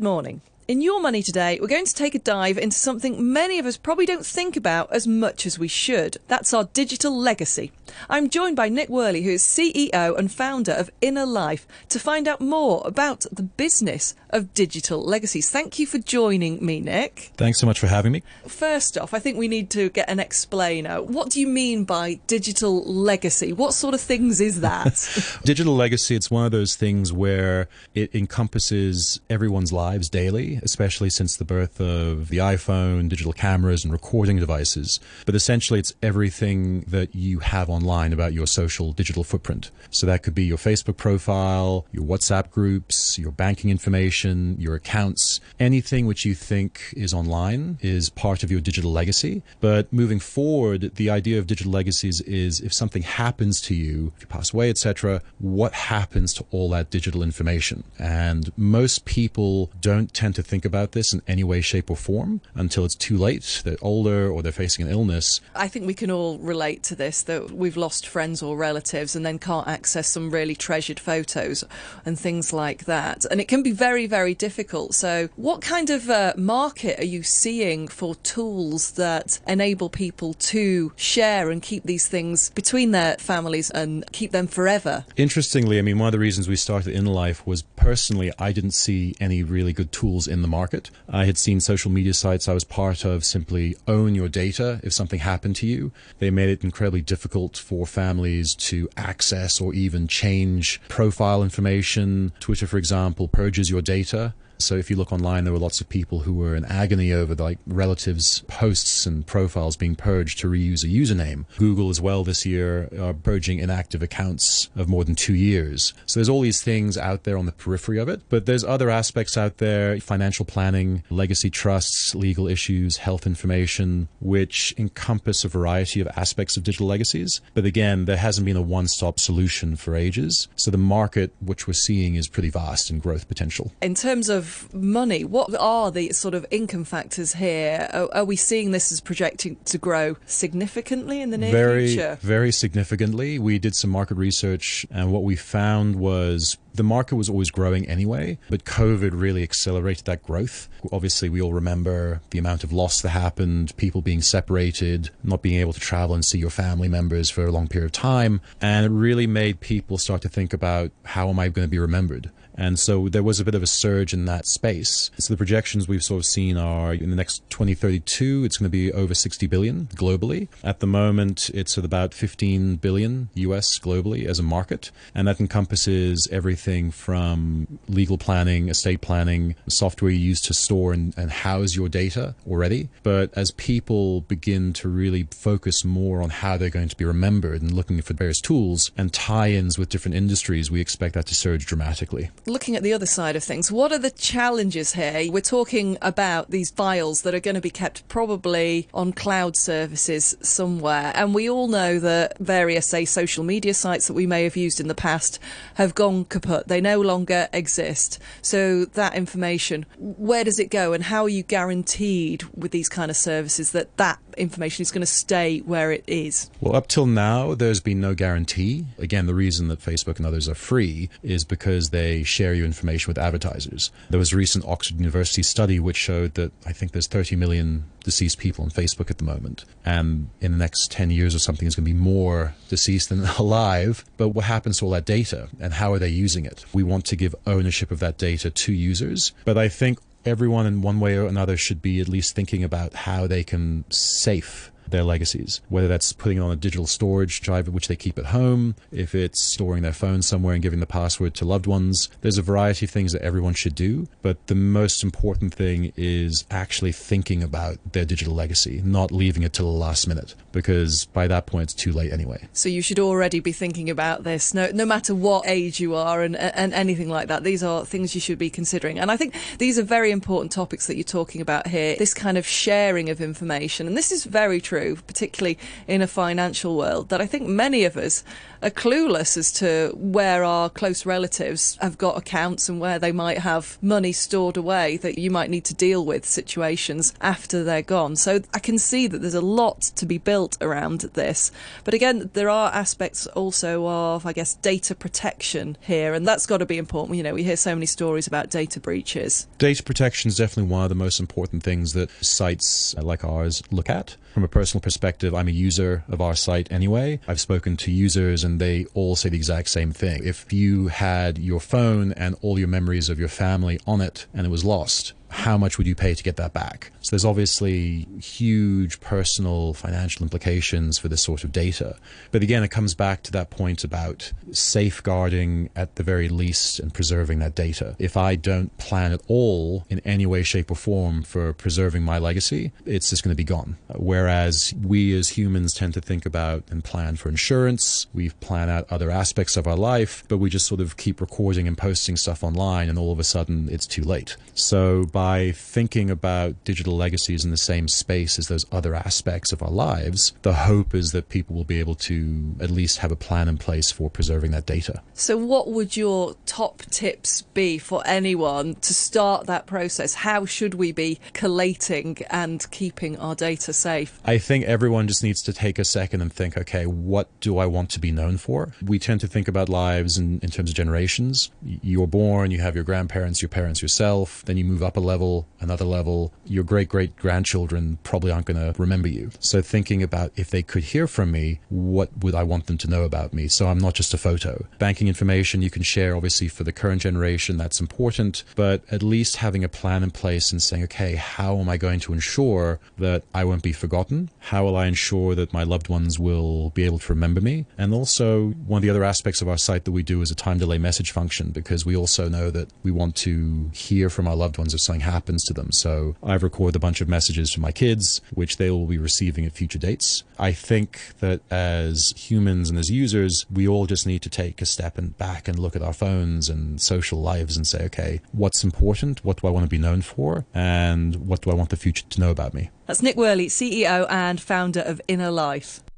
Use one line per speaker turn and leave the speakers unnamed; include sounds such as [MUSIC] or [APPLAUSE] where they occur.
Good morning. In Your Money today, we're going to take a dive into something many of us probably don't think about as much as we should. That's our digital legacy. I'm joined by Nick Worley, who is CEO and founder of Inalife, to find out more about the business of digital legacies. Thank you for joining me, Nick.
Thanks so much for having me.
First off, I think we need to get an explainer. What do you mean by digital legacy? What sort of things is [LAUGHS] that? [LAUGHS]
digital legacy, it's one of those things where it encompasses everyone's lives daily especially since the birth of the iPhone, digital cameras, and recording devices. But essentially, it's everything that you have online about your social digital footprint. So that could be your Facebook profile, your WhatsApp groups, your banking information, your accounts, anything which you think is online is part of your digital legacy. But moving forward, the idea of digital legacies is if something happens to you, if you pass away, etc., what happens to all that digital information? And most people don't tend to think about this in any way, shape, or form until it's too late. They're older or they're facing an illness.
I think we can all relate to this that we've lost friends or relatives and then can't access some really treasured photos and things like that. And it can be very, very difficult. So, what kind of uh, market are you seeing for tools that enable people to share and keep these things between their families and keep them forever?
Interestingly, I mean, one of the reasons we started Inalife was personally, I didn't see any really good tools in the market. I had seen social media sites I was part of simply own your data if something happened to you. They made it incredibly difficult for families to access or even change profile information. Twitter, for example, purges your data. So if you look online, there were lots of people who were in agony over like relatives' posts and profiles being purged to reuse a username. Google as well this year are purging inactive accounts of more than two years. So there's all these things out there on the periphery of it, but there's other aspects out there: financial planning, legacy trusts, legal issues, health information, which encompass a variety of aspects of digital legacies. But again, there hasn't been a one-stop solution for ages. So the market which we're seeing is pretty vast in growth potential.
In terms of money, what are the sort of income factors here? Are, are we seeing this as projecting to grow significantly in the near
very,
future?
Very significantly. We did some market research, and what we found was the market was always growing anyway, but COVID really accelerated that growth. Obviously, we all remember the amount of loss that happened, people being separated, not being able to travel and see your family members for a long period of time. And it really made people start to think about how am I going to be remembered? And so there was a bit of a surge in that space. So the projections we've sort of seen are in the next 2032, it's going to be over 60 billion globally. At the moment, it's at about 15 billion US globally as a market. And that encompasses everything from legal planning, estate planning, software you use to store and, and house your data already. But as people begin to really focus more on how they're going to be remembered and looking for various tools and tie ins with different industries, we expect that to surge dramatically
looking at the other side of things, what are the challenges here? We're talking about these files that are going to be kept probably on cloud services somewhere. And we all know that various, say, social media sites that we may have used in the past have gone kaput. They no longer exist. So that information, where does it go? And how are you guaranteed with these kind of services that that information is going to stay where it is?
Well, up till now, there's been no guarantee. Again, the reason that Facebook and others are free is because they share your information with advertisers. There was a recent Oxford University study which showed that I think there's 30 million deceased people on Facebook at the moment. And in the next 10 years or something, there's going to be more deceased than [LAUGHS] alive. But what happens to all that data and how are they using it? We want to give ownership of that data to users. But I think everyone in one way or another should be at least thinking about how they can safe their legacies, whether that's putting it on a digital storage drive which they keep at home, if it's storing their phone somewhere and giving the password to loved ones. There's a variety of things that everyone should do, but the most important thing is actually thinking about their digital legacy, not leaving it till the last minute, because by that point it's too late anyway.
So you should already be thinking about this, no, no matter what age you are and, and anything like that. These are things you should be considering. And I think these are very important topics that you're talking about here, this kind of sharing of information. And this is very true true, particularly in a financial world, that I think many of us are clueless as to where our close relatives have got accounts and where they might have money stored away that you might need to deal with situations after they're gone. So I can see that there's a lot to be built around this. But again, there are aspects also of, I guess, data protection here, and that's got to be important. You know, we hear so many stories about data breaches.
Data protection is definitely one of the most important things that sites like ours look at. From a personal perspective, I'm a user of our site anyway. I've spoken to users and they all say the exact same thing. If you had your phone and all your memories of your family on it and it was lost, how much would you pay to get that back? So there's obviously huge personal financial implications for this sort of data. But again, it comes back to that point about safeguarding at the very least and preserving that data. If I don't plan at all in any way, shape, or form for preserving my legacy, it's just going to be gone. Whereas we as humans tend to think about and plan for insurance, we plan out other aspects of our life, but we just sort of keep recording and posting stuff online, and all of a sudden it's too late. So by thinking about digital legacies in the same space as those other aspects of our lives, the hope is that people will be able to at least have a plan in place for preserving that data.
So, what would your top tips be for anyone to start that process? How should we be collating and keeping our data safe?
I think everyone just needs to take a second and think okay, what do I want to be known for? We tend to think about lives in, in terms of generations. You're born, you have your grandparents, your parents, yourself, then you move up a level, another level. Your great great grandchildren probably aren't going to remember you. So, thinking about if they could hear from me, what would I want them to know about me? So, I'm not just a photo. Banking information you can share, obviously, for the current generation, that's important, but at least having a plan in place and saying, okay, how am I going to ensure that I won't be forgotten? How will I ensure that my loved ones will be able to remember me? And also, one of the other aspects of our site that we do is a time delay message function because we also know that we want to hear from our loved ones if something happens to them. So I've recorded a bunch of messages to my kids, which they will be receiving at future dates. I think that as humans and as users, we all just need to take a step and back and look at our phones and social lives and say, okay, what's important? What do I want to be known for? And what do I want the future to know about me?
That's Nick Worley, CEO and founder of Inalife.